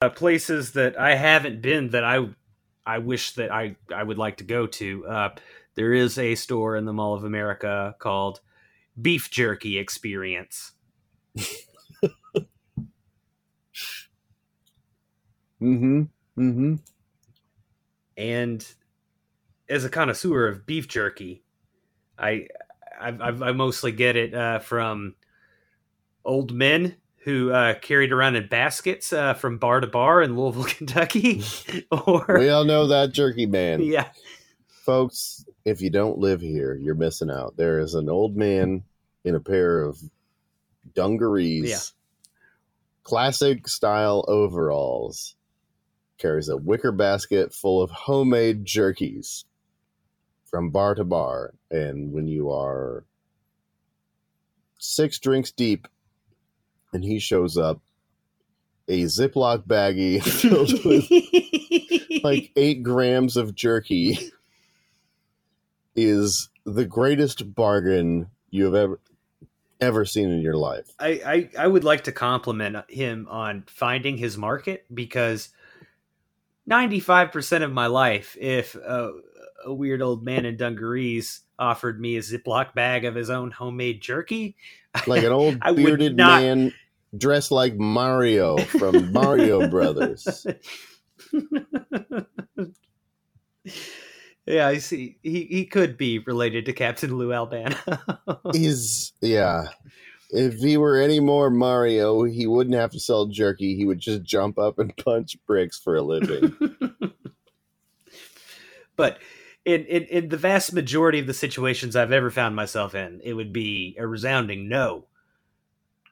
uh, places that I haven't been that I I wish that I I would like to go to. Uh, there is a store in the Mall of America called Beef Jerky Experience. Mm-hmm. Mm-hmm. And as a connoisseur of beef jerky, I I, I, I mostly get it uh, from old men who uh, carried around in baskets uh, from bar to bar in Louisville, Kentucky. or We all know that jerky man. yeah, Folks, if you don't live here, you're missing out. There is an old man in a pair of dungarees, Yeah. classic style overalls, carries a wicker basket full of homemade jerkies from bar to bar. And when you are six drinks deep and he shows up, a Ziploc baggie filled with like eight grams of jerky is the greatest bargain you have ever ever seen in your life. I, I I would like to compliment him on finding his market because ninety five percent of my life, if a, a weird old man in dungarees offered me a Ziploc bag of his own homemade jerky, Like an old bearded not- man dressed like Mario from Mario Brothers. yeah, I see. He he could be related to Captain Lou Albano. He's yeah. If he were any more Mario, he wouldn't have to sell jerky. He would just jump up and punch bricks for a living. but in, in in the vast majority of the situations I've ever found myself in, it would be a resounding no.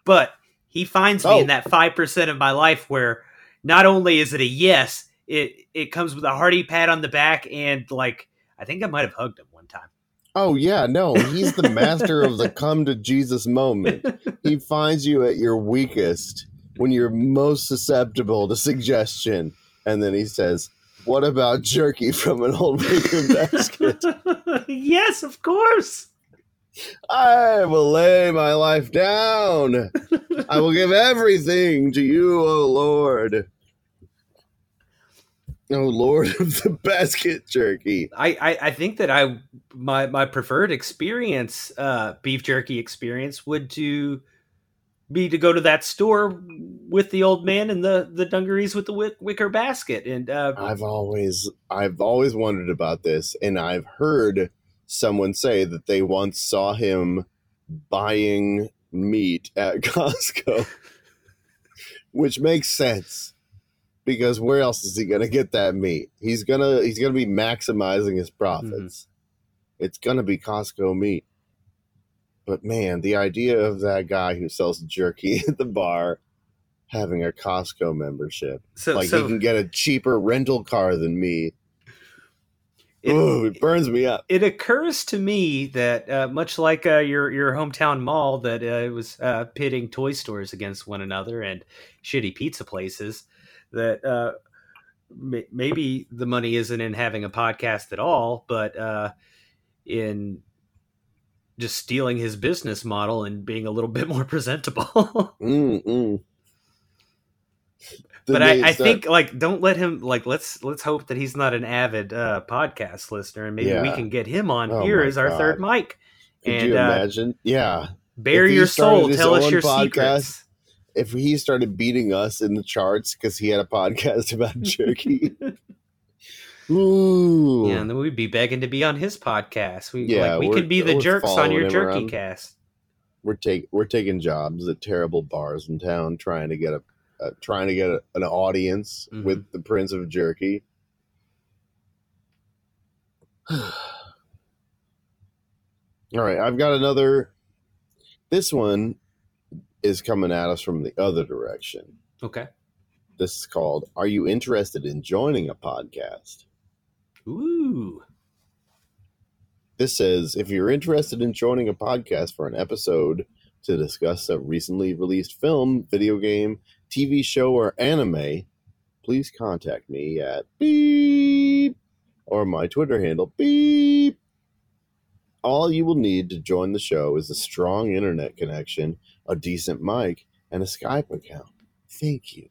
But he finds me Oh. in that five percent of my life where not only is it a yes, it it comes with a hearty pat on the back and like I think I might have hugged him one time. oh yeah, no, he's the master of the come to Jesus moment. He finds you at your weakest when you're most susceptible to suggestion, and then he says, "What about jerky from an old wicker basket?" yes, of course. I will lay my life down. I will give everything to you, O Lord. O Lord of the basket jerky. I, I, I think that I my my preferred experience, uh, beef jerky experience, would to be to go to that store with the old man and the the dungarees with the wick, wicker basket, and uh, I've always I've always wondered about this, and I've heard someone say that they once saw him buying meat at Costco, which makes sense because where else is he going to get that meat? He's gonna he's gonna be maximizing his profits. It's gonna be Costco meat. But man, the idea of that guy who sells jerky at the bar having a Costco membership so like so he can get a cheaper rental car than me. it, Ooh, it burns me up. it occurs to me that uh, much like uh, your your hometown mall, that uh, it was uh, pitting toy stores against one another and shitty pizza places. That uh, may- maybe the money isn't in having a podcast at all, but uh, in just stealing his business model and being a little bit more presentable. Mm, mm. But I, I think like don't let him like let's let's hope that he's not an avid uh, podcast listener and maybe we can get him on Oh here as our third God. mic. could and you uh, imagine? Yeah, bare your soul, tell us your podcast, secrets. if he started beating us in the charts because he had a podcast about jerky. Ooh, Yeah, and then we'd be begging to be on his podcast. We Yeah, like we could be the jerks on your jerky around. cast. we're take we're taking jobs at terrible bars in town, trying to get a uh, trying to get a, an audience Mhm. with the Prince of Jerky. All right, I've got another. This one is coming at us from the other direction. Okay. This is called Are You Interested in Joining a Podcast? Ooh. This says if you're interested in joining a podcast for an episode to discuss a recently released film, video game, TV show, or anime, please contact me at beep or my Twitter handle beep. All you will need to join the show is a strong internet connection, a decent mic, and a Skype account. Thank you.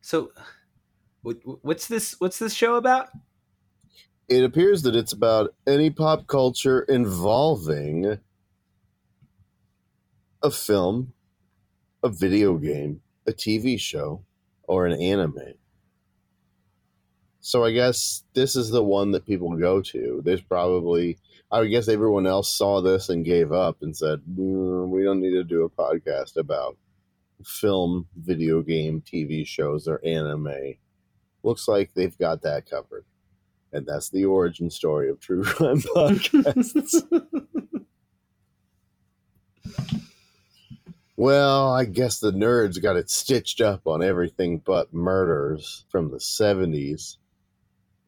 So, what's this? What's this show about? It appears that it's about any pop culture involving a film, a video game, a TV show, or an anime. So I guess this is the one that people go to. There's probably, I guess everyone else saw this and gave up and said, mm, we don't need to do a podcast about film, video game, TV shows, or anime. Looks like they've got that covered. And that's the origin story of True Crime Podcasts. well, I guess the nerds got it stitched up on everything but murders from the 70s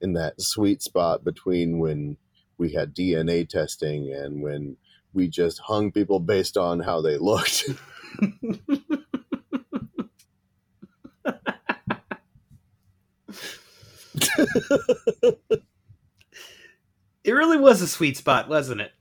in that sweet spot between when we had DNA testing and when we just hung people based on how they looked. it really was a sweet spot, wasn't it?